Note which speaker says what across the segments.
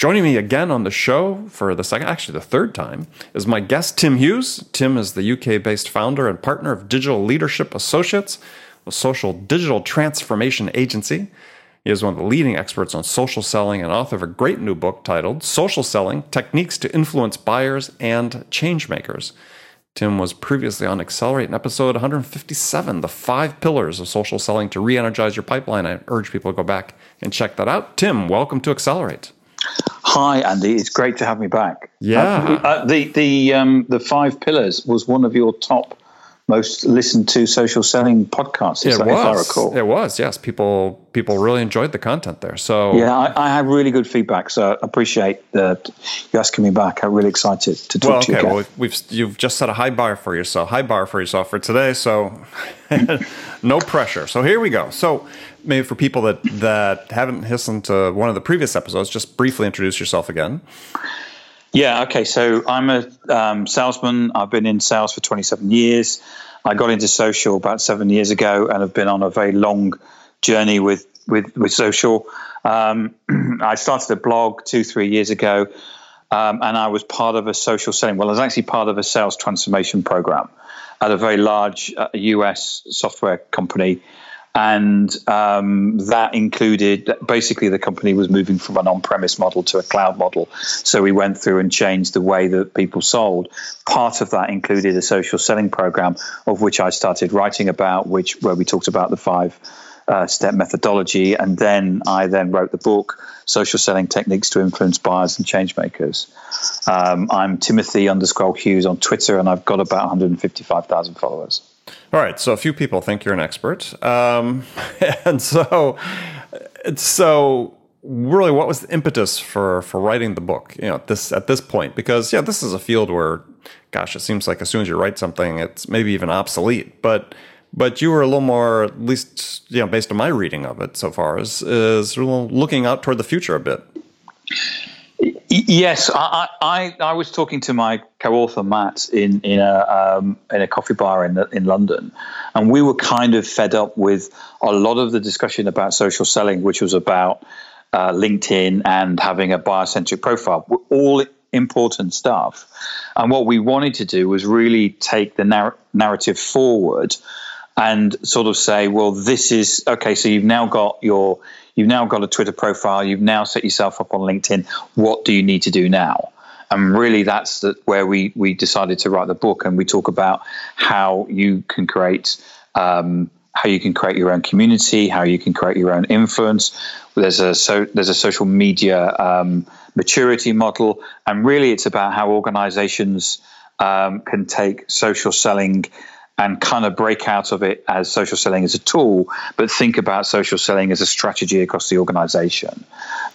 Speaker 1: Joining me again on the show for the second, actually the third time, is my guest Tim Hughes. Tim is the UK based founder and partner of Digital Leadership Associates, a social digital transformation agency. He is one of the leading experts on social selling and author of a great new book titled Social Selling Techniques to Influence Buyers and Changemakers. Tim was previously on Accelerate in episode 157, The Five Pillars of Social Selling to Re Energize Your Pipeline. I urge people to go back and check that out. Tim, welcome to Accelerate.
Speaker 2: Hi, Andy. It's great to have me back.
Speaker 1: Yeah.
Speaker 2: Uh, uh, the the um, the five pillars was one of your top most listened to social selling podcasts.
Speaker 1: It was. It was. Yes, people people really enjoyed the content there. So
Speaker 2: yeah, I, I had really good feedback. So I appreciate that you asking me back. I'm really excited to talk
Speaker 1: well,
Speaker 2: to you.
Speaker 1: Okay,
Speaker 2: again.
Speaker 1: well, we've you've just set a high bar for yourself. High bar for yourself for today. So no pressure. So here we go. So maybe for people that that haven't listened to one of the previous episodes, just briefly introduce yourself again.
Speaker 2: Yeah, okay. So I'm a um, salesman. I've been in sales for 27 years. I got into social about seven years ago and have been on a very long journey with, with, with social. Um, I started a blog two, three years ago, um, and I was part of a social selling. Well, I was actually part of a sales transformation program at a very large uh, US software company and um, that included basically the company was moving from an on-premise model to a cloud model. So we went through and changed the way that people sold. Part of that included a social selling program of which i started writing about which where we talked about the five uh, step methodology. And then i then wrote the book social selling techniques to influence buyers and change makers. Um, i'm timothy underscore hughes on twitter and i've got about 155000 followers
Speaker 1: all right, so a few people think you're an expert, um, and so so really, what was the impetus for for writing the book? You know, at this at this point, because yeah, this is a field where, gosh, it seems like as soon as you write something, it's maybe even obsolete, but. But you were a little more, at least, you know, based on my reading of it so far, is is looking out toward the future a bit.
Speaker 2: Yes, I, I, I was talking to my co-author Matt in in a um, in a coffee bar in in London, and we were kind of fed up with a lot of the discussion about social selling, which was about uh, LinkedIn and having a buyer-centric profile, all important stuff. And what we wanted to do was really take the narr- narrative forward and sort of say, well, this is okay. So you've now got your You've now got a Twitter profile. You've now set yourself up on LinkedIn. What do you need to do now? And really, that's the, where we we decided to write the book, and we talk about how you can create. Um, how you can create your own community, how you can create your own influence. There's a so there's a social media um, maturity model, and really it's about how organizations um, can take social selling and kind of break out of it as social selling as a tool, but think about social selling as a strategy across the organization.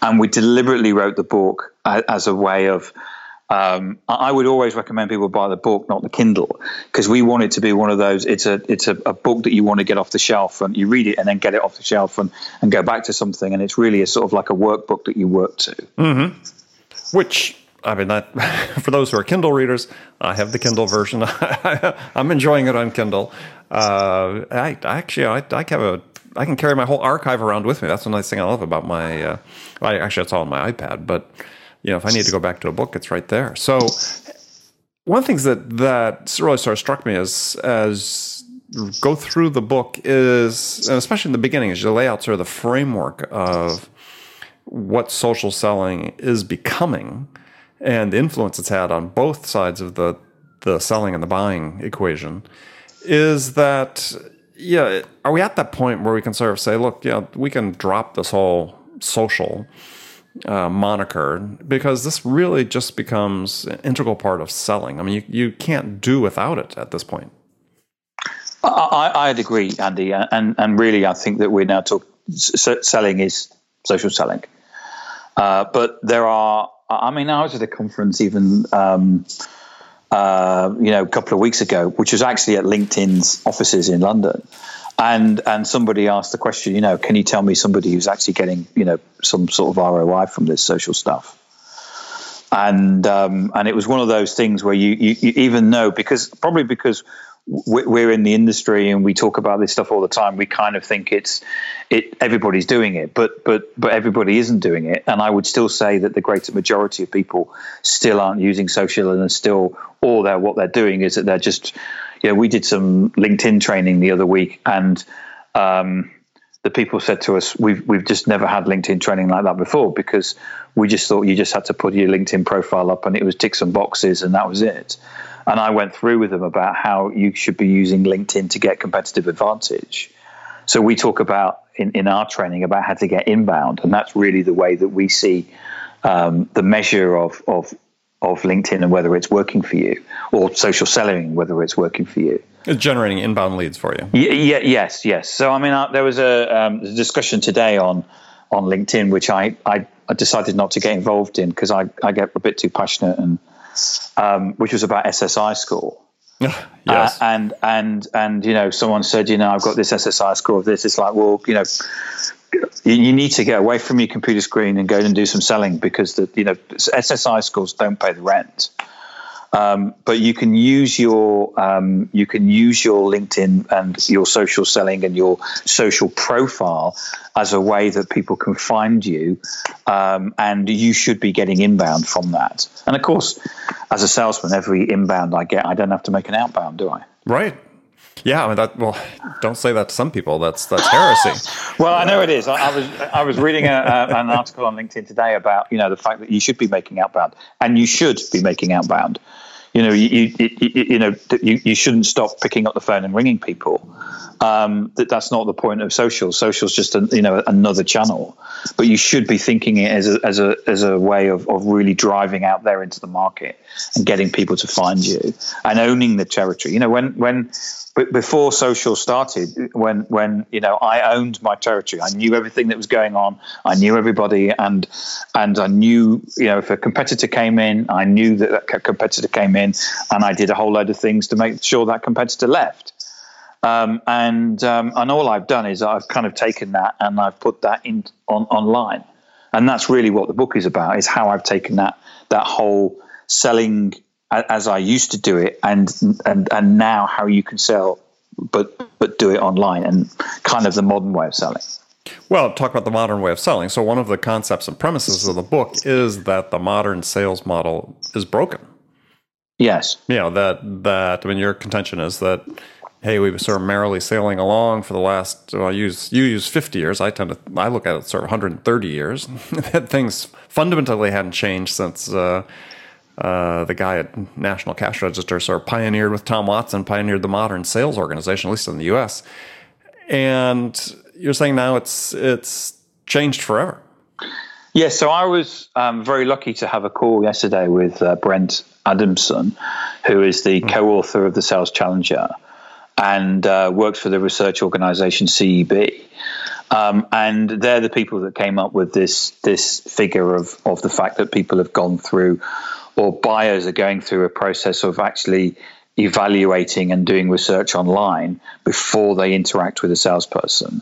Speaker 2: And we deliberately wrote the book as a way of. Um, I would always recommend people buy the book, not the Kindle, because we want it to be one of those. It's a it's a, a, book that you want to get off the shelf, and you read it, and then get it off the shelf, and, and go back to something. And it's really a sort of like a workbook that you work to.
Speaker 1: Mm-hmm. Which I mean, that for those who are Kindle readers, I have the Kindle version. I'm enjoying it on Kindle. Uh, I, I, actually, I, I have a, I can carry my whole archive around with me. That's the nice thing I love about my. Uh, I, actually, it's all on my iPad, but you know, if I need to go back to a book, it's right there. So, one of the things that that really sort of struck me as as go through the book is, especially in the beginning, is you lay out sort of the framework of what social selling is becoming and the influence it's had on both sides of the the selling and the buying equation is that yeah are we at that point where we can sort of say look yeah we can drop this whole social uh, moniker because this really just becomes an integral part of selling i mean you, you can't do without it at this point
Speaker 2: I, I'd agree, Andy, and and really, I think that we're now talking. Selling is social selling, uh, but there are I mean, I was at a conference even um, uh, you know, a couple of weeks ago, which was actually at LinkedIn's offices in London. And and somebody asked the question, you know, can you tell me somebody who's actually getting, you know, some sort of ROI from this social stuff? And um, and it was one of those things where you, you, you even know because probably because we're in the industry and we talk about this stuff all the time. We kind of think it's it everybody's doing it, but but but everybody isn't doing it. And I would still say that the greater majority of people still aren't using social and still all they're what they're doing is that they're just you know we did some LinkedIn training the other week and um, the people said to us we've we've just never had LinkedIn training like that before because we just thought you just had to put your LinkedIn profile up and it was tick some boxes and that was it. And I went through with them about how you should be using LinkedIn to get competitive advantage. So we talk about in, in our training about how to get inbound, and that's really the way that we see um, the measure of, of of LinkedIn and whether it's working for you, or social selling whether it's working for you.
Speaker 1: It's generating inbound leads for you.
Speaker 2: Yeah, yeah yes, yes. So I mean, uh, there was a, um, a, discussion today on on LinkedIn, which I I, I decided not to get involved in because I I get a bit too passionate and um, which was about SSI score.
Speaker 1: yes.
Speaker 2: Uh, and and and you know, someone said, you know, I've got this SSI score of this. It's like, well, you know, you, you need to get away from your computer screen and go and do some selling because the you know SSI scores don't pay the rent. Um, but you can use your um, you can use your LinkedIn and your social selling and your social profile as a way that people can find you, um, and you should be getting inbound from that. And of course, as a salesman, every inbound I get, I don't have to make an outbound, do I?
Speaker 1: Right. Yeah, I mean that. Well, don't say that to some people. That's that's heresy.
Speaker 2: well, I know it is. I, I was I was reading a, a, an article on LinkedIn today about you know the fact that you should be making outbound, and you should be making outbound you know, you, you, you, you know, you, you shouldn't stop picking up the phone and ringing people. Um, that that's not the point of social. Social is just a, you know another channel, but you should be thinking it as a as a as a way of, of really driving out there into the market and getting people to find you and owning the territory. You know, when when before social started, when when you know I owned my territory, I knew everything that was going on. I knew everybody, and and I knew you know if a competitor came in, I knew that that competitor came in, and I did a whole load of things to make sure that competitor left. Um, and um, and all I've done is I've kind of taken that and I've put that in on online, and that's really what the book is about: is how I've taken that that whole selling as I used to do it, and and and now how you can sell, but but do it online and kind of the modern way of selling.
Speaker 1: Well, talk about the modern way of selling. So one of the concepts and premises of the book is that the modern sales model is broken.
Speaker 2: Yes.
Speaker 1: You know that that I mean your contention is that hey we were sort of merrily sailing along for the last well, I use you use 50 years I tend to I look at it sort of 130 years that things fundamentally hadn't changed since uh, uh, the guy at National Cash Register sort of pioneered with Tom Watson, pioneered the modern sales organization, at least in the U.S. And you're saying now it's it's changed forever.
Speaker 2: Yes, yeah, so I was um, very lucky to have a call yesterday with uh, Brent Adamson, who is the mm-hmm. co-author of the Sales Challenger and uh, works for the research organization CEB. Um, and they're the people that came up with this this figure of of the fact that people have gone through or buyers are going through a process of actually evaluating and doing research online before they interact with a salesperson.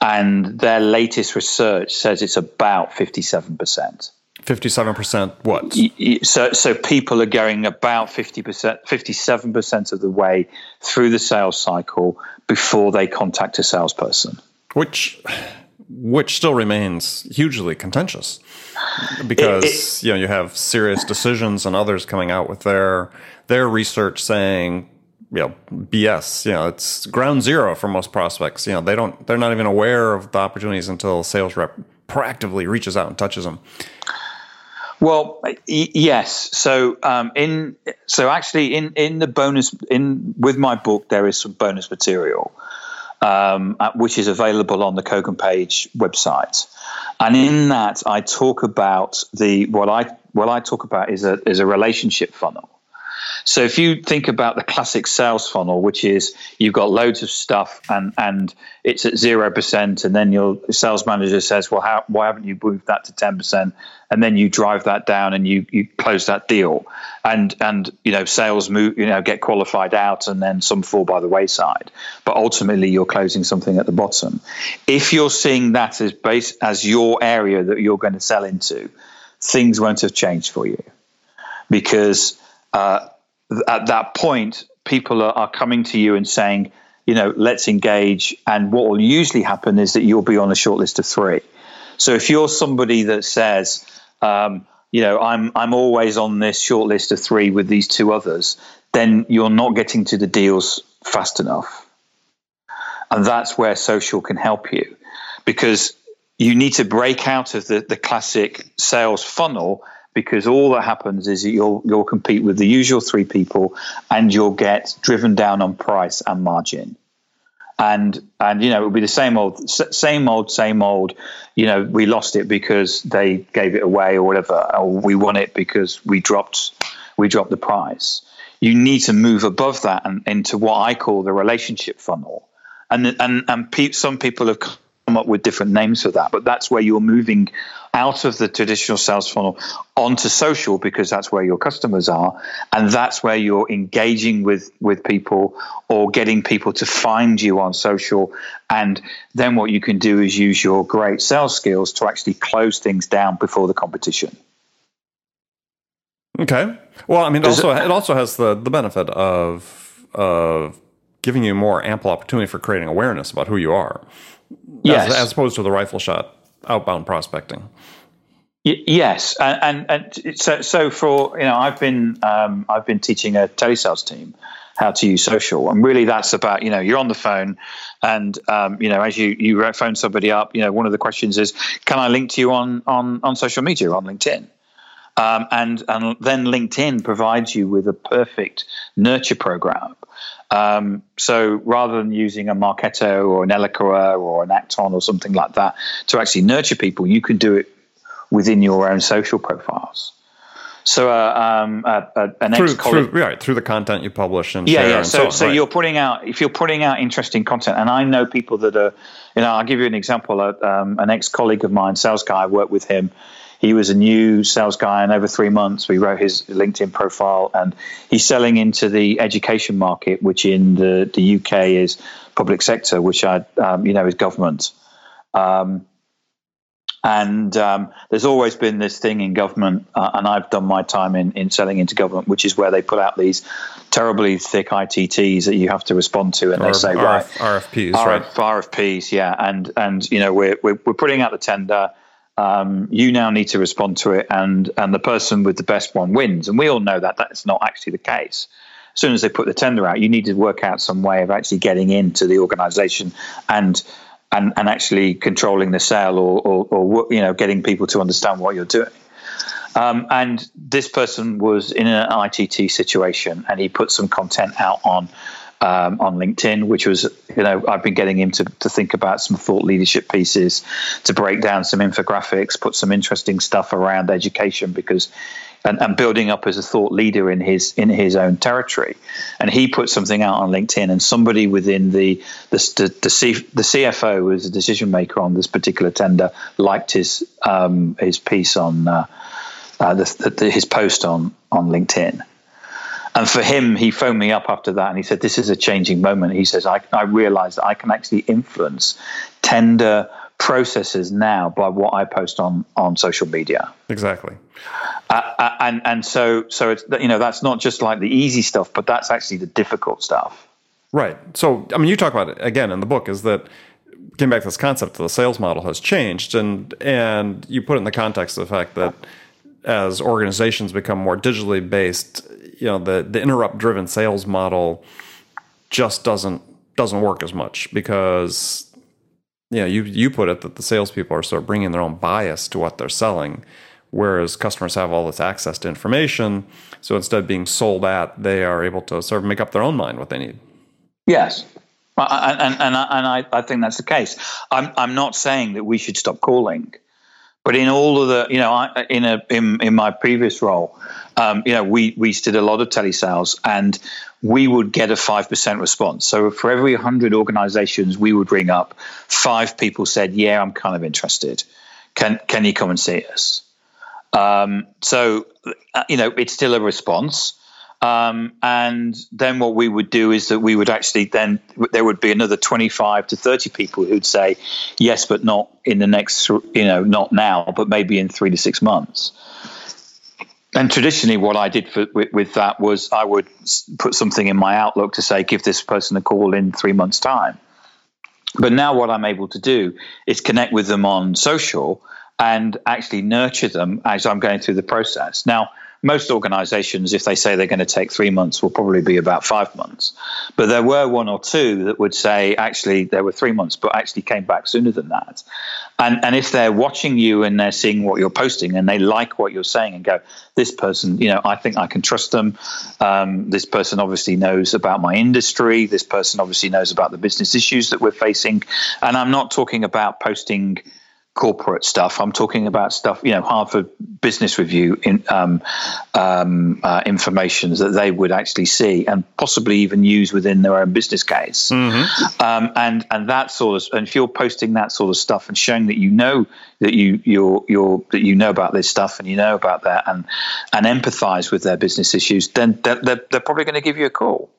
Speaker 2: And their latest research says it's about 57%.
Speaker 1: 57% what?
Speaker 2: So, so people are going about 50%, 57% of the way through the sales cycle before they contact a salesperson.
Speaker 1: Which, which still remains hugely contentious because it, it, you know you have SiriusDecisions and others coming out with their their research saying you know BS. You know it's ground zero for most prospects. You know they don't they're not even aware of the opportunities until sales rep proactively reaches out and touches them.
Speaker 2: Well, yes. So um, in so actually in in the bonus in with my book there is some bonus material um, which is available on the Kogan page website. And in that, I talk about the what I what I talk about is a is a relationship funnel. So if you think about the classic sales funnel, which is you've got loads of stuff and and it's at zero percent, and then your sales manager says, "Well, how, why haven't you moved that to ten percent?" And then you drive that down and you you close that deal, and and you know sales move, you know, get qualified out, and then some fall by the wayside. But ultimately, you're closing something at the bottom. If you're seeing that as base as your area that you're going to sell into, things won't have changed for you because uh, at that point, people are, are coming to you and saying, you know, let's engage. And what will usually happen is that you'll be on a short list of three. So if you're somebody that says, um, you know, I'm I'm always on this short list of three with these two others, then you're not getting to the deals fast enough. And that's where social can help you because you need to break out of the, the classic sales funnel because all that happens is you'll you'll compete with the usual three people and you'll get driven down on price and margin. And and you know it'll be the same old same old same old you know we lost it because they gave it away or whatever or we won it because we dropped we dropped the price. You need to move above that and into what i call the relationship funnel. And and and pe- some people have come up with different names for that but that's where you're moving out of the traditional sales funnel onto social because that's where your customers are and that's where you're engaging with with people or getting people to find you on social. And then what you can do is use your great sales skills to actually close things down before the competition.
Speaker 3: Okay. Well i mean it also it, it also has the the benefit of of giving you more ample opportunity for creating awareness about who you are
Speaker 2: yes.
Speaker 3: as, as opposed to the rifle shot outbound prospecting.
Speaker 2: yes, and, and, and, so so for you know I've been um, I've been teaching a telesales team how to use social, and really that's about you know you're on the phone, and um, you know as you you phone somebody up, you know one of the questions is can I link to you on on on social media on LinkedIn. Um, and and then LinkedIn provides you with a perfect nurture program um, so rather than using a Marketo or an Eloqua or an Act-On or something like that to actually nurture people, you can do it within your own social profiles. So uh, um, uh, uh, an
Speaker 3: through, through, right through the content you publish and
Speaker 2: yeah,
Speaker 3: yeah.
Speaker 2: So, so, so right. you're putting out if you're putting out interesting content, and I know people that are, you know, I'll give you an example. Uh, um, an ex colleague of mine, sales guy, I worked with him he was a new sales guy, and over three months, we wrote his LinkedIn profile, and he's selling into the education market, which in the, the UK is public sector, which I um, you know is government. Um, and um, there's always been this thing in government, uh, and I've done my time in, in selling into government, which is where they put out these terribly thick ITTs that you have to respond to, and they say, right,
Speaker 3: RFPs,
Speaker 2: RF,
Speaker 3: right?
Speaker 2: RFPs, yeah, and and you know we're, we're we're putting out the tender um, you now need to respond to it, and and the person with the best one wins. And we all know that that's not actually the case. As soon as they put the tender out, you need to work out some way of actually getting into the organisation and and and actually controlling the sale or, or, or you know getting people to understand what you're doing. Um, and this person was in an ITT situation, and he put some content out on um, on LinkedIn, which was, you know, I've been getting him to, to think about some thought leadership pieces, to break down some infographics, put some interesting stuff around education because. And, and building up as a thought leader in his in his own territory, and he put something out on LinkedIn, and somebody within the the the, the, C, the CFO was a decision maker on this particular tender liked his um, his piece on uh, uh, the, the, his post on on LinkedIn, and for him, he phoned me up after that and he said, This is a changing moment. He says, I, I realize that I can actually influence tender processes now by what I post on, on social media.
Speaker 3: Exactly.
Speaker 2: Uh, uh, and and so so it's you know that's not just like the easy stuff, but that's actually the difficult stuff.
Speaker 3: Right. So I mean, you talk about it again in the book is that getting back to this concept the sales model has changed, and and you put it in the context of the fact that as organizations become more digitally based, you know the the interrupt driven sales model just doesn't doesn't work as much because you know you you put it that the salespeople are sort of bringing their own bias to what they're selling, whereas customers have all this access to information. So instead of being sold at, they are able to sort of make up their own mind what they need.
Speaker 2: Yes, and and and I, and I, think that's the case. I'm I'm not saying that we should stop calling, But in all of the, you know, I, in a in, in my previous role, um, you know, we we did a lot of telesales, and we would get a five percent response. So for every hundred organisations we would ring up, five people said, "Yeah, I'm kind of interested. Can can you come and see us?" Um, so uh, you know, it's still a response. Um, and then what we would do is that we would actually then there would be another 25 to 30 people who'd say yes, but not in the next, you know, not now, but maybe in three to six months. And traditionally, what I did for, with, with that was I would put something in my Outlook to say, give this person a call in three months' time. But now, what I'm able to do is connect with them on social and actually nurture them as I'm going through the process. Now, most organizations, if they say they're going to take three months, will probably be about five months. But there were one or two that would say, actually, there were three months, but actually came back sooner than that. And, and if they're watching you and they're seeing what you're posting and they like what you're saying and go, this person, you know, I think I can trust them. Um, this person obviously knows about my industry. This person obviously knows about the business issues that we're facing. And I'm not talking about posting corporate stuff. I'm talking about stuff, you know, Harvard Business Review in, um, um, uh, information that they would actually see and possibly even use within their own business case. Mm-hmm. Um, and and that sort of, and if you're posting that sort of stuff and showing that you know that you you're you're that you know about this stuff and you know about that and and empathize with their business issues, then they're, they're, they're probably going to give you a call.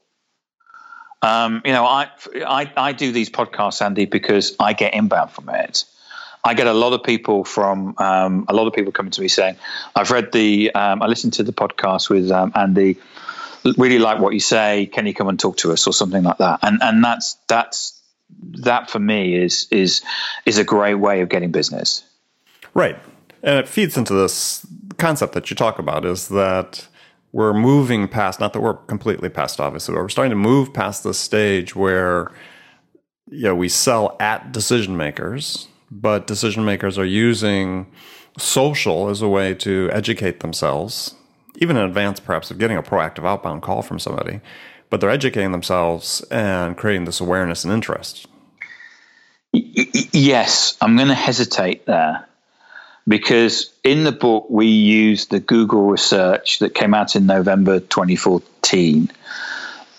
Speaker 2: Um, you know, I, I I do these podcasts, Andy, because I get inbound from it. I get a lot of people from um, a lot of people coming to me saying, "I've read the, um, I listened to the podcast with um, Andy, really like what you say. Can you come and talk to us or something like that?" And and that's that's that for me is is is a great way of getting business.
Speaker 1: Right, and it feeds into this concept that you talk about is that we're moving past not that we're completely past obviously but we're starting to move past the stage where you know we sell at decision makers but decision makers are using social as a way to educate themselves, even in advance, perhaps, of getting a proactive outbound call from somebody. But they're educating themselves and creating this awareness and interest.
Speaker 2: Yes, I'm going to hesitate there because in the book we used the Google research that came out in November 2014.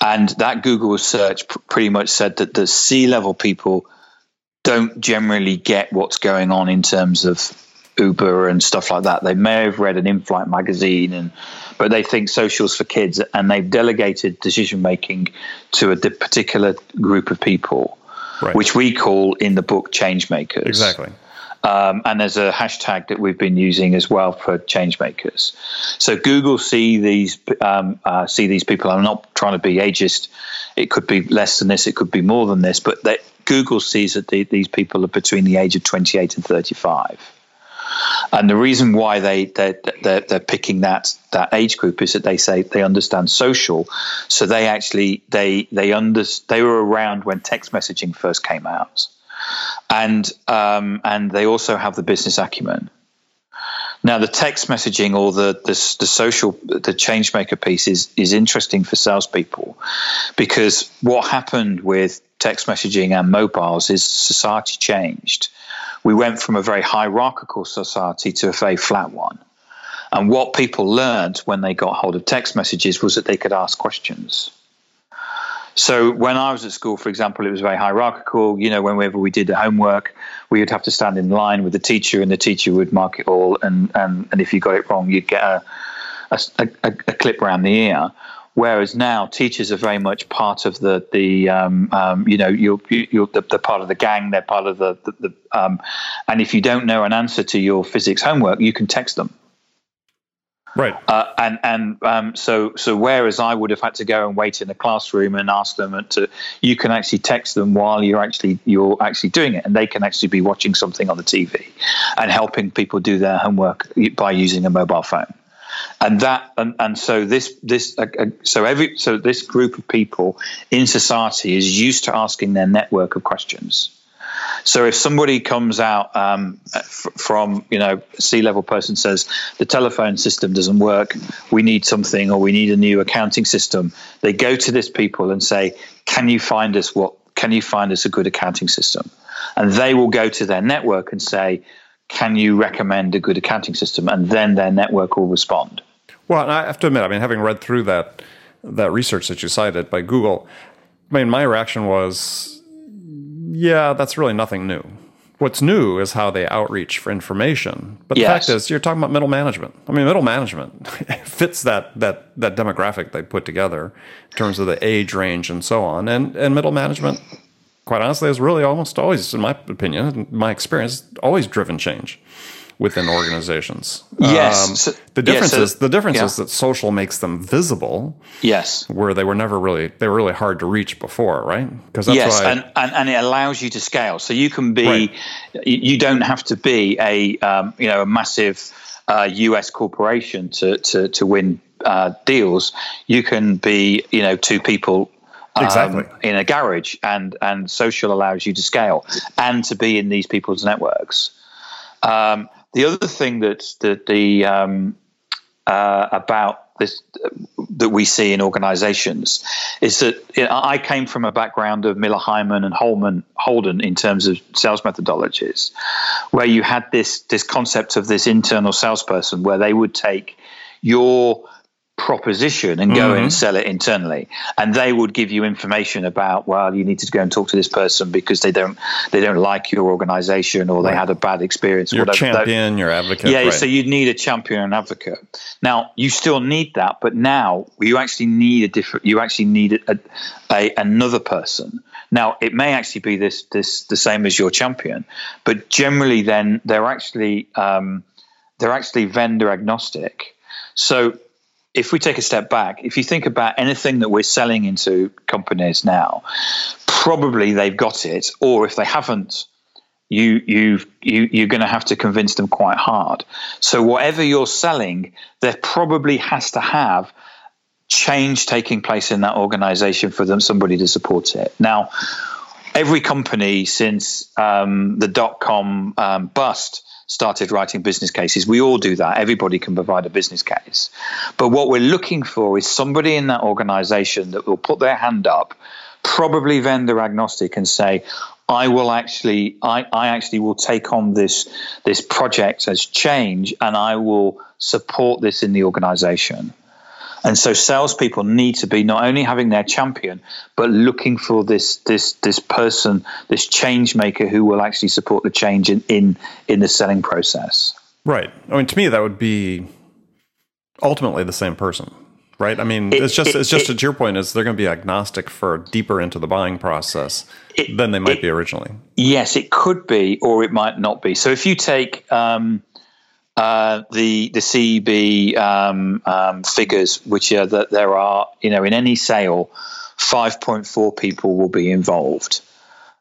Speaker 2: And that Google research pretty much said that the C level people don't generally get what's going on in terms of Uber and stuff like that. They may have read an in-flight magazine, and but they think socials for kids, and they've delegated decision making to a particular group of people, right. which we call in the book change makers.
Speaker 1: Exactly.
Speaker 2: Um, and there's a hashtag that we've been using as well for change makers. So Google see these um, uh, see these people. I'm not trying to be ageist. It could be less than this. It could be more than this. But they, Google sees that the, these people are between the age of 28 and 35. And the reason why they they're, they're, they're, picking that that age group is that they say they understand social, so they actually they they under they were around when text messaging first came out, and um, and they also have the business acumen. Now, the text messaging or the, the, the social, the change maker piece is, is interesting for salespeople because what happened with text messaging and mobiles is society changed. We went from a very hierarchical society to a very flat one. And what people learned when they got hold of text messages was that they could ask questions. So when I was at school, for example, it was very hierarchical. You know, whenever we did the homework, we would have to stand in line with the teacher, and the teacher would mark it all. And and, and if you got it wrong, you'd get a, a, a, a clip around the ear. Whereas now teachers are very much part of the the um, um, you know you're, you're the, the, part of the gang. They're part of the the, the um, and if you don't know an answer to your physics homework, you can text them.
Speaker 1: Right.
Speaker 2: Uh, and and um, so so whereas I would have had to go and wait in the classroom and ask them to, you can actually text them while you're actually you're actually doing it, and they can actually be watching something on the TV, and helping people do their homework by using a mobile phone. And that and, and so this this uh, uh, so every so this group of people in society is used to asking their network of questions so if somebody comes out um, f- from, you know, C level person says the telephone system doesn't work, we need something, or we need a new accounting system, they go to this people and say, can you find us what? Can you find us a good accounting system? And they will go to their network and say, can you recommend a good accounting system? And then their network will respond.
Speaker 1: Well, I have to admit, I mean, having read through that that research that you cited by Google, I mean, my reaction was, yeah, that's really nothing new. What's new is how they outreach for information. But the
Speaker 2: Yes.
Speaker 1: fact is, you're talking about middle management. I mean, middle management fits that that that demographic they put together in terms of the age range and so on. And and middle management, quite honestly, has really almost always, in my opinion, in my experience, always driven change within organizations.
Speaker 2: Yes.
Speaker 1: Um,
Speaker 2: So-
Speaker 1: the
Speaker 2: yeah, so-
Speaker 1: is the difference
Speaker 2: yeah.
Speaker 1: is that social makes them visible
Speaker 2: Yes.
Speaker 1: where they were never really they were really hard to reach before, right? Because
Speaker 2: yes,
Speaker 1: why
Speaker 2: and, and and it allows you to scale. So you can be,
Speaker 1: Right.
Speaker 2: you don't have to be a um, you know a massive uh, U.S. corporation to to to win uh, deals. You can be you know two people. um,
Speaker 1: Exactly.
Speaker 2: in a garage, and and social allows you to scale and to be in these people's networks. Um, the other thing that that the um, uh, about this that we see in organizations is that you know, I came from a background of Miller Heiman and Holman Holden in terms of sales methodologies, where you had this this concept of this internal salesperson where they would take your proposition and go in and sell it internally and they would give you information about well you need to go and talk to this person because they don't they don't like your organization or they had a bad experience or
Speaker 1: your
Speaker 2: whatever.
Speaker 1: Champion, your advocate.
Speaker 2: yeah,
Speaker 1: right.
Speaker 2: so you need a champion and advocate. Now you still need that, but now you actually need a different. You actually need a, a another person. Now it may actually be this this the same as your champion, but generally then they're actually um, they're actually vendor agnostic. So if we take a step back, if you think about anything that we're selling into companies now, probably they've got it, or if they haven't, you you you you're going to have to convince them quite hard. So whatever you're selling, there probably has to have change taking place in that organization for them somebody to support it. Now, every company since um, the dot com um, bust started writing business cases. We all do that. Everybody can provide a business case. But what we're looking for is somebody in that organization that will put their hand up, probably vendor agnostic, and say, I will actually, I, I actually will take on this this project as change, and I will support this in the organization. And so salespeople need to be not only having their champion, but looking for this this this person, this change maker who will actually support the change in in, in the selling process.
Speaker 1: Right. I mean, to me, that would be ultimately the same person, right? I mean, it's just
Speaker 2: it-
Speaker 1: it's just
Speaker 2: it-
Speaker 1: to your point is they're going to be agnostic for deeper into the buying process than they might
Speaker 2: it-
Speaker 1: be originally.
Speaker 2: Yes, it could be, or it might not be. So if you take um, uh, the the CEB um, um, figures, which are that there are, you know, in any sale, five point four people will be involved.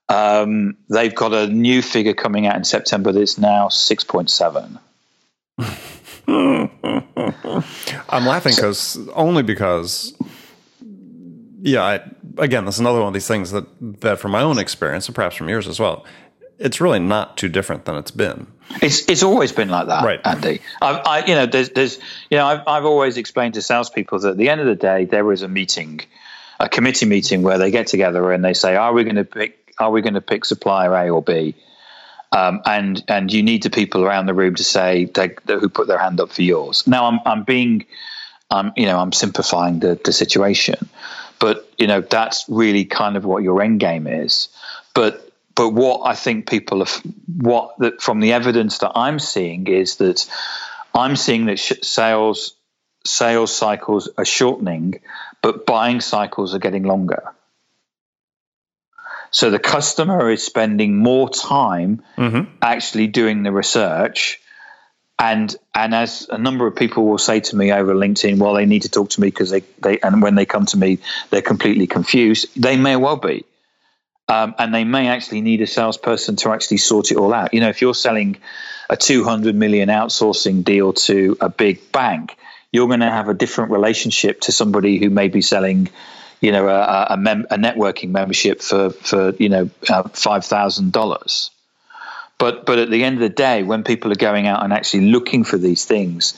Speaker 2: Um, they've got a new figure coming out in September that's now six point seven.
Speaker 1: I'm laughing because only because, yeah. I, again, that's another one of these things that that from my own experience and perhaps from yours as well, it's really not too different than it's been.
Speaker 2: It's it's always been like that,
Speaker 1: Right.
Speaker 2: Andy. I've, I you know there's there's you know I've I've always explained to salespeople that at the end of the day there is a meeting, a committee meeting where they get together and they say, are we going to pick are we going to pick supplier A or B? Um, and and you need the people around the room to say they, they, who put their hand up for yours. Now I'm I'm being, I'm you know I'm simplifying the the situation, but you know that's really kind of what your end game is. But but what I think people have what that from the evidence that I'm seeing is that I'm seeing that sh- sales sales cycles are shortening, but buying cycles are getting longer. So the customer is spending more time mm-hmm. actually doing the research. And and as a number of people will say to me over LinkedIn, well, they need to talk to me because they, they and when they come to me, they're completely confused. They may well be. Um, and they may actually need a salesperson to actually sort it all out. You know, if you're selling a 200 million outsourcing deal to a big bank, you're going to have a different relationship to somebody who may be selling, you know, a, a, mem- a networking membership for for you know uh, five thousand dollars. But but at the end of the day, when people are going out and actually looking for these things,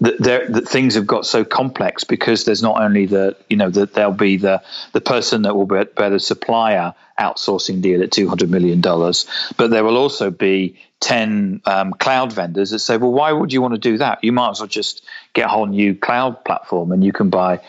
Speaker 2: that, that things have got so complex because there's not only the you know that there'll be the the person that will be, the supplier outsourcing deal at two hundred million dollars, but there will also be ten um, cloud vendors that say, well, why would you want to do that? You might as well just get a whole new cloud platform, and you can buy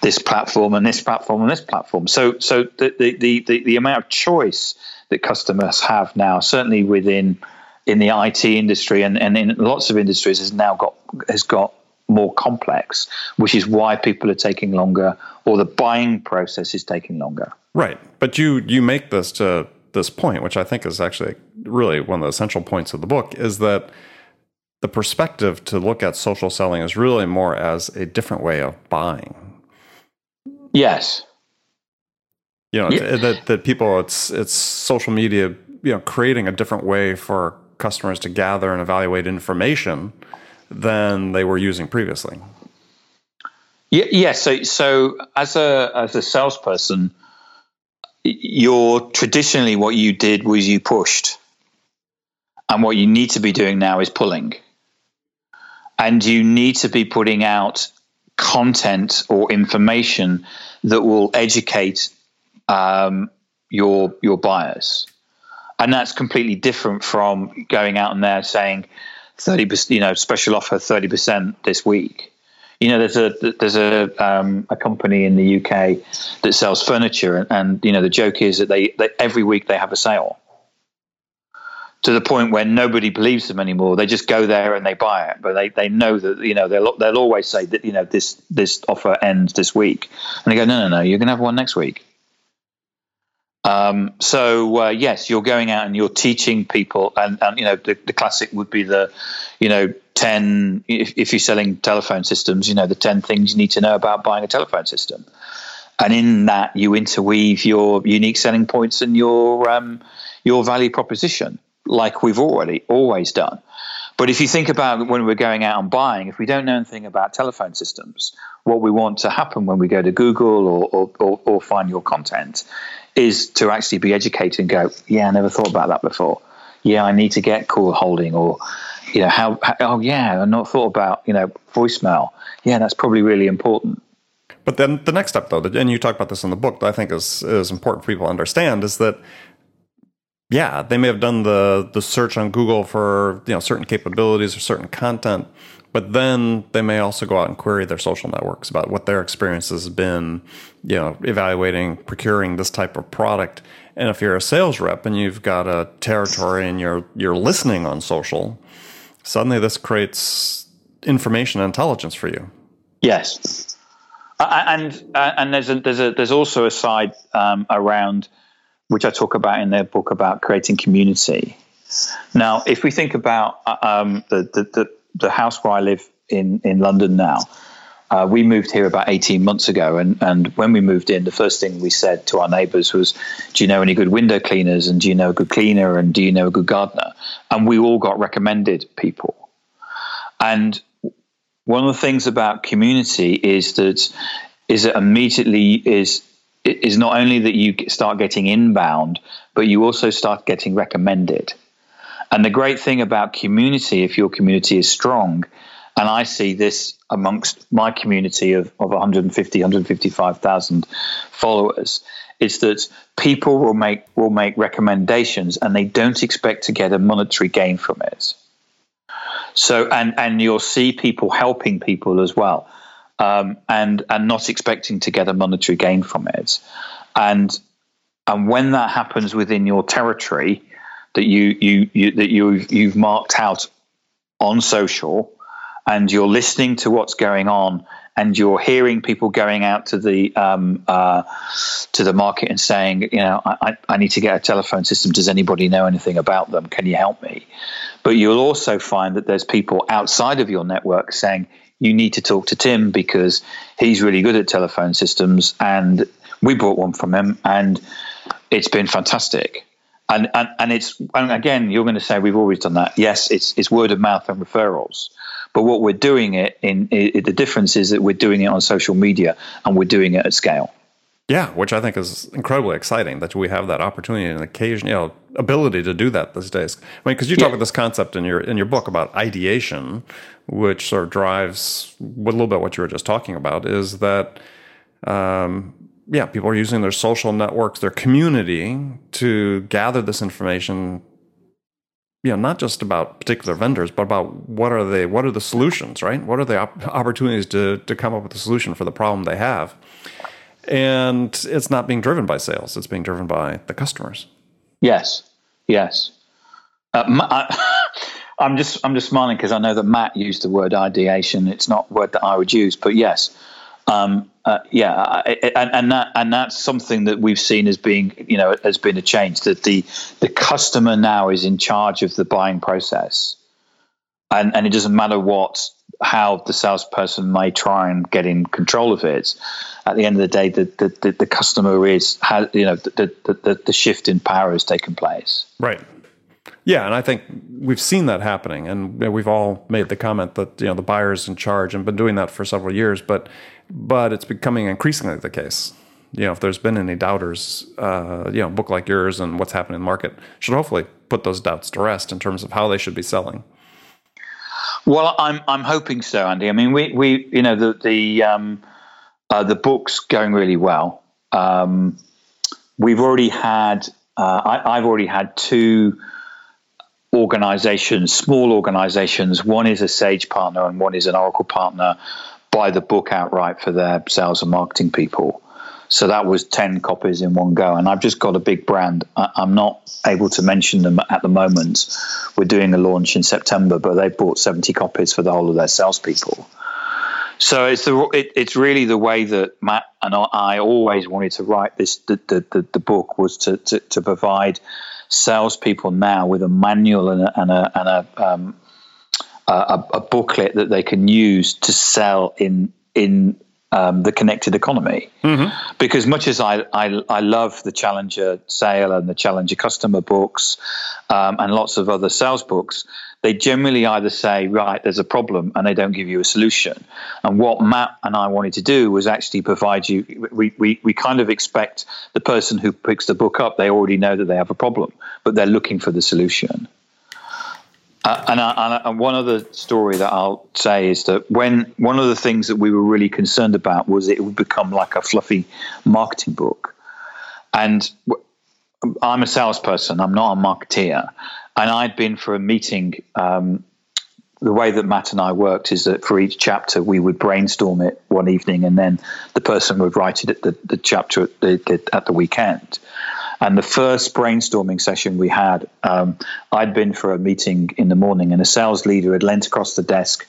Speaker 2: this platform and this platform and this platform. So so the the the, the amount of choice that customers have now, certainly within in the IT industry and, and in lots of industries has now got has got more complex, which is why people are taking longer or the buying process is taking longer.
Speaker 1: Right. But you you make this to this point, which I think is actually really one of the essential points of the book, is that the perspective to look at social selling is really more as a different way of buying.
Speaker 2: Yes.
Speaker 1: You know, yeah. that that people it's it's social media, you know, creating a different way for customers to gather and evaluate information than they were using previously.
Speaker 2: Yeah, yeah. So, so as a as a salesperson, you're traditionally what you did was you pushed, and what you need to be doing now is pulling, and you need to be putting out content or information that will educate um, your your buyers and that's completely different from going out and there saying 30 you know special offer 30% this week. You know there's a there's a um, a company in the UK that sells furniture and, and you know the joke is that they, they, every week they have a sale. To the point where nobody believes them anymore. They just go there and they buy it. But they, they know that you know they'll they'll always say that you know this this offer ends this week. And they go no no no you're to have one next week um, so uh, yes, you're going out and you're teaching people, and, and you know the, the, classic would be the, you know, ten. If, if, you're selling telephone systems, you know the ten things you need to know about buying a telephone system, and in that you interweave your unique selling points and your um, your value proposition, like we've already always done. But if you think about when we're going out and buying, if we don't know anything about telephone systems, what we want to happen when we go to Google or, or, or, or find your content is to actually be educated and go, yeah, I never thought about that before. Yeah, I need to get call holding or, you know, how, how oh yeah, I've not thought about, you know, voicemail. Yeah, that's probably really important.
Speaker 1: But then the next step, though, and you talk about this in the book, that I think is is important for people to understand, is that yeah, they may have done the the search on Google for you know certain capabilities or certain content, but then they may also go out and query their social networks about what their experience has been, you know, evaluating, procuring this type of product. And if you're a sales rep and you've got a territory and you're you're listening on social, suddenly this creates information intelligence for you.
Speaker 2: Yes, uh, and uh, and there's a, there's a there's also a side um, around which I talk about in the book about creating community. Now, if we think about uh, um, the, the the house where I live in in London now. Uh, we moved here about 18 months ago, and, and when we moved in, the first thing we said to our neighbours was, Do you know any good window cleaners? And do you know a good cleaner? And do you know a good gardener? And we all got recommended people. And one of the things about community is that is that immediately is is not only that you start getting inbound, but you also start getting recommended. And the great thing about community, if your community is strong, and I see this amongst my community of, of 150, 155,000 followers, is that people will make will make recommendations and they don't expect to get a monetary gain from it. So and and you'll see people helping people as well, um, and and not expecting to get a monetary gain from it, and and when that happens within your territory, that you you, you that you you've marked out on social, and you're listening to what's going on, and you're hearing people going out to the um, uh, to the market and saying, you know, I, I need to get a telephone system. Does anybody know anything about them? Can you help me? But you'll also find that there's people outside of your network saying you need to talk to Tim because he's really good at telephone systems, and we bought one from him, and it's been fantastic and and, and it's and again you're going to say we've always done that. Yes it's it's word of mouth and referrals. But what we're doing it in, the difference is that we're doing it on social media and we're doing it at scale.
Speaker 1: Yeah, which I think is incredibly exciting that we have that opportunity and occasion, you know, ability to do that these days. I mean, because you talk about this concept in your in your book about ideation, which sort of drives a little bit what you were just talking about, is that, um, yeah, people are using their social networks, their community, to gather this information. You know, not just about particular vendors, but about what are they, what are the solutions, right? What are the op- opportunities to to come up with a solution for the problem they have and it's not being driven by sales it's being driven by the customers
Speaker 2: yes yes uh, I, i'm just i'm just smiling because i know that matt used the word ideation it's not a word that i would use but yes um, uh, yeah, and, and, that and that's something that we've seen as being, you know, has been a change that the the customer now is in charge of the buying process, and and it doesn't matter what how the salesperson may try and get in control of it. At the end of the day, the the, the, the customer is has you know the, the the shift in power has taken place.
Speaker 1: Right. Yeah, and I think we've seen that happening, and we've all made the comment that you know the buyer's in charge and been doing that for several years, but but it's becoming increasingly the case. You know, if there's been any doubters, uh, you know, book like yours and what's happening in the market should hopefully put those doubts to rest in terms of how they should be selling.
Speaker 2: Well, I'm I'm hoping so, Andy. I mean, we we you know the the um, uh, the book's going really well. Um, we've already had uh, I, I've already had two organizations, small organizations. One is a Sage partner and one is an Oracle partner. Buy the book outright for their sales and marketing people. So that was 10 copies in one go. And I've just got a big brand. I, am not able to mention them at the moment. We're doing a launch in September, but they bought 70 copies for the whole of their salespeople. So it's the it, it's really the way that Matt and I always wanted to write this the the, the, book was to, to, to provide salespeople now with a manual and a and a, and a, um, a, a booklet that they can use to sell in in um, the connected economy. Mm-hmm. Because much as I, I, I love the Challenger sale and the Challenger customer books um, and lots of other sales books, they generally either say, right, there's a problem, and they don't give you a solution. And what Matt and I wanted to do was actually provide you, we, we, we kind of expect the person who picks the book up, they already know that they have a problem, but they're looking for the solution. Uh, and, I, and, one other story that I'll say is that when one of the things that we were really concerned about was it would become like a fluffy marketing book. And I'm a salesperson, I'm not a marketeer. And I'd been for a meeting. Um, the way that Matt and I worked is that for each chapter we would brainstorm it one evening, and then the person would write it at the, the chapter at the, at the weekend. And the first brainstorming session we had, um, I'd been for a meeting in the morning, and a sales leader had leant across the desk.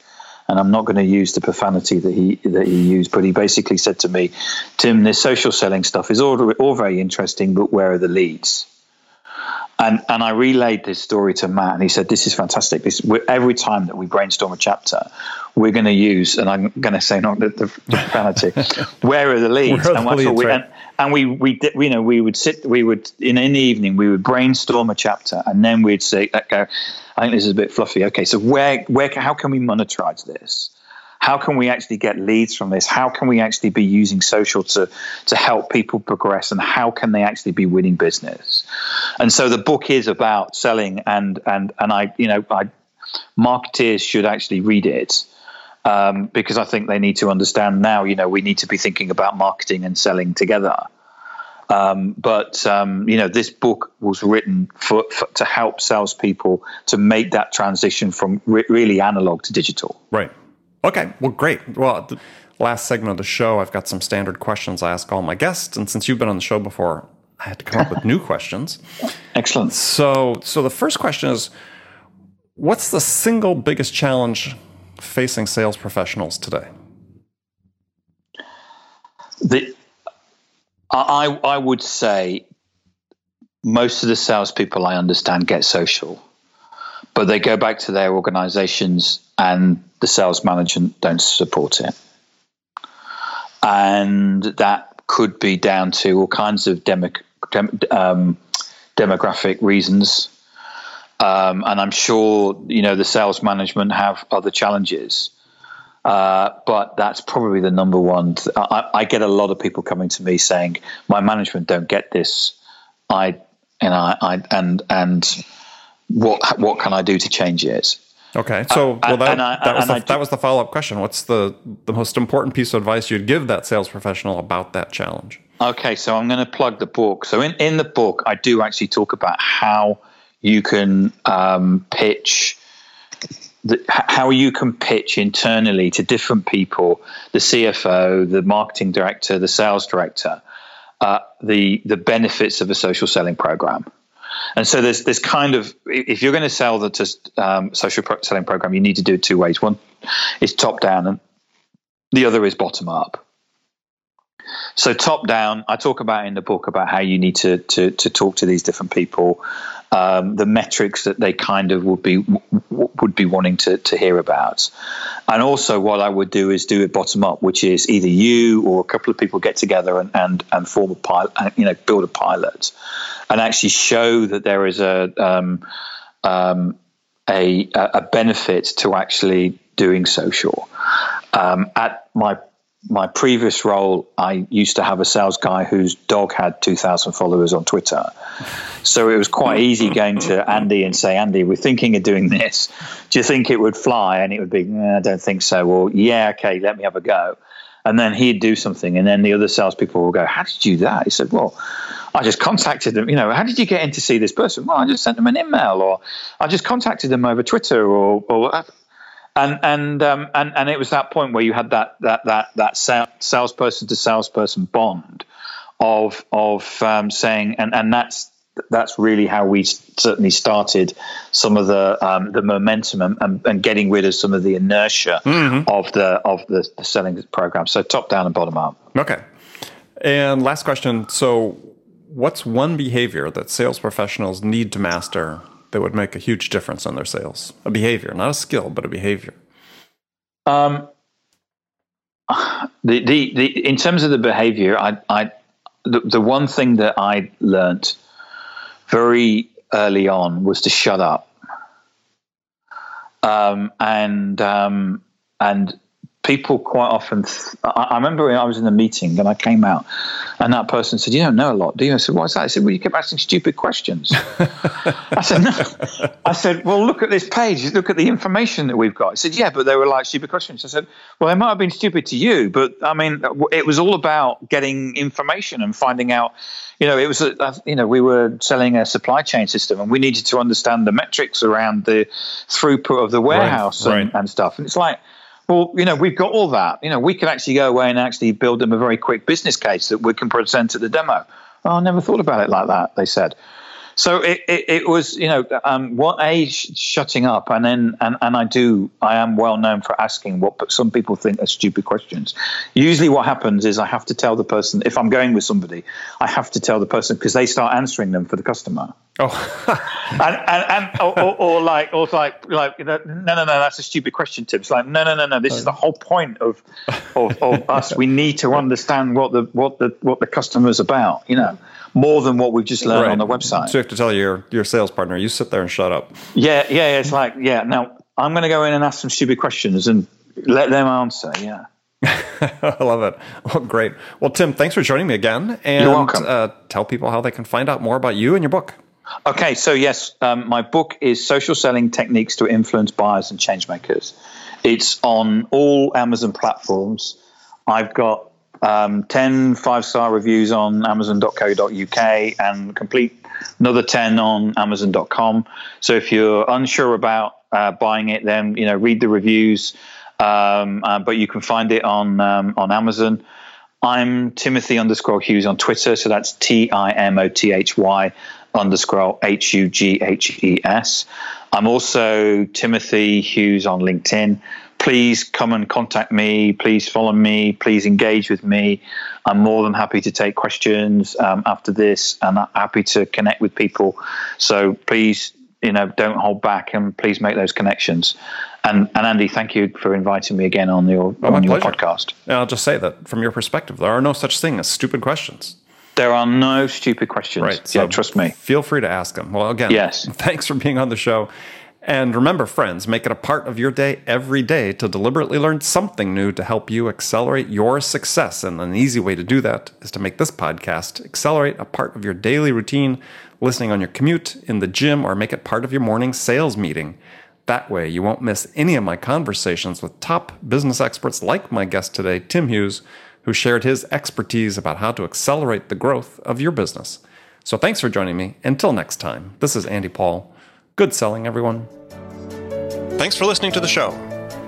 Speaker 2: And I'm not going to use the profanity that he that he used, but he basically said to me, "Tim, this social selling stuff is all, all very interesting, but where are the leads?" And and I relayed this story to Matt, and he said, "This is fantastic. This every time that we brainstorm a chapter, we're going to use, and I'm going to say not the, the profanity. where are the leads?
Speaker 1: and, the leads we, right?
Speaker 2: and, and, we we you know we would sit, we would in in the evening we would brainstorm a chapter, and then we'd say, that go. I think this is a bit fluffy. Okay, so where where how can we monetize this? How can we actually get leads from this? How can we actually be using social to to help people progress? And how can they actually be winning business? And so the book is about selling, and and and I you know I marketeers should actually read it. Um, because I think they need to understand now, you know, we need to be thinking about marketing and selling together. Um, but um, you know, this book was written for, for, to help salespeople to make that transition from re- really analog to digital.
Speaker 1: Right. Okay, well, great. Well, the last segment of the show, I've got some standard questions I ask all my guests, and since you've been on the show before, I had to come up with new questions.
Speaker 2: Excellent.
Speaker 1: So, so the first question is, what's the single biggest challenge facing sales professionals today?
Speaker 2: The, I, I would say most of the salespeople I understand get social, but they go back to their organizations and the sales management don't support it. And that could be down to all kinds of demo, dem, um, demographic reasons. Um, and I'm sure you know the sales management have other challenges. Uh, but that's probably the number one. Th- I, I, get a lot of people coming to me saying, "My management don't get this. I, and I, I and and what what can I do to change it?"
Speaker 1: Okay, so uh, well, that, I, that was the, that was the follow up question. What's the the most important piece of advice you'd give that sales professional about that challenge?
Speaker 2: Okay, so I'm going to plug the book. So in in the book, I do actually talk about how you can um, pitch. The, how you can pitch internally to different people, the CFO, the marketing director, the sales director, uh, the the benefits of a social selling program. And so there's this kind of if you're going to sell the um, social pro- selling program, you need to do it two ways. One is top down, and the other is bottom up. So top down, I talk about in the book about how you need to to, to talk to these different people, um, the metrics that they kind of would be would be wanting to, to hear about, and also what I would do is do it bottom up, which is either you or a couple of people get together and and, and form a pilot, you know, build a pilot, and actually show that there is a um, um, a, a benefit to actually doing social. Um, at my my previous role, I used to have a sales guy whose dog had 2,000 followers on Twitter. So it was quite easy going to Andy and say, Andy, we're thinking of doing this. Do you think it would fly? And it would be, I don't think so. Well, yeah, okay, let me have a go. And then he'd do something. And then the other salespeople will go, How did you do that? He said, Well, I just contacted them. You know, how did you get in to see this person? Well, I just sent them an email or I just contacted them over Twitter or, or and and um, and and it was that point where you had that that that that salesperson to salesperson bond of of um, saying and and that's that's really how we certainly started some of the um, the momentum and, and, and, getting rid of some of the inertia mm-hmm. of the of the, the selling program. So top down and bottom up.
Speaker 1: Okay. And last question. So, what's one behavior that sales professionals need to master that would make a huge difference in their sales? A behavior, not a skill, but a behavior. Um,
Speaker 2: the, the, the, in terms of the behavior, I, I, the, the one thing that I learnt very early on was to shut up. Um, and um, and people quite often. Th- I, remember I was in a meeting and I came out, and that person said, "You don't know a lot, do you?" I said, "What's that?" I said, "Well, you keep asking stupid questions." I said, "No." I said, "Well, look at this page. Look at the information that we've got." I said, "Yeah, but they were like stupid questions." I said, "Well, they might have been stupid to you, but I mean, it was all about getting information and finding out." You know, it was a, you know we were selling a supply chain system, and we needed to understand the metrics around the throughput of the warehouse right, and, right. and stuff. And it's like well, you know, we've got all that. You know, we could actually go away and actually build them a very quick business case that we can present at the demo. Oh, I never thought about it like that, they said. So it, it, it, was, you know, um, what a shutting up, and then and, and I do I am well known for asking what but some people think are stupid questions. Usually, what happens is I have to tell the person if I'm going with somebody, I have to tell the person because they start answering them for the customer. Oh, and and, and or, or, or, like or like like no no no that's a stupid question, Tim. It's like no no no no this is the whole point of of, of us. We need to understand what the what the what the customer's about. You know more than what we've just learned right. on the website.
Speaker 1: So you have to tell your your sales partner, you sit there and shut up.
Speaker 2: Yeah, yeah, it's like yeah. Now I'm going to go in and ask some stupid questions and let them answer. Yeah.
Speaker 1: I love it. Well, great. Well, Tim, thanks for joining me again. And,
Speaker 2: You're welcome.
Speaker 1: Uh, tell people how they can find out more about you and your book.
Speaker 2: Okay, so yes, um, my book is Social Selling Techniques to Influence Buyers and Changemakers. It's on all Amazon platforms. I've got um, 10 five star reviews on amazon.co.uk and complete another 10 on amazon.com. So if you're unsure about uh, buying it, then you know read the reviews. Um, uh, but you can find it on um, on Amazon. I'm Timothy underscore Hughes on Twitter, so that's T I M O T H Y underscore H U G H E S. I'm also Timothy Hughes on LinkedIn please come and contact me. Please follow me. Please engage with me. I'm more than happy to take questions um, after this, and I'm happy to connect with people. So please, you know, don't hold back, and please make those connections. And, and Andy, thank you for inviting me again on your oh, on your pleasure. podcast.
Speaker 1: And I'll just say that from your perspective, there are no such thing as stupid questions.
Speaker 2: There are no stupid questions. Right. So yeah, trust me.
Speaker 1: Feel free to ask them. Well, again,
Speaker 2: yes.
Speaker 1: Thanks for being on the show. And remember, friends, make it a part of your day every day to deliberately learn something new to help you accelerate your success. And an easy way to do that is to make this podcast accelerate a part of your daily routine, listening on your commute, in the gym, or make it part of your morning sales meeting. That way, you won't miss any of my conversations with top business experts like my guest today, Tim Hughes, who shared his expertise about how to accelerate the growth of your business. So thanks for joining me. Until next time, this is Andy Paul. Good selling, everyone.
Speaker 3: Thanks for listening to the show.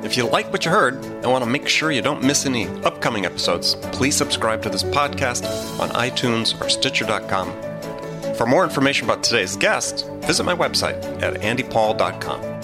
Speaker 3: If you like what you heard and want to make sure you don't miss any upcoming episodes, please subscribe to this podcast on iTunes or Stitcher.com. For more information about today's guest, visit my website at andypaul.com.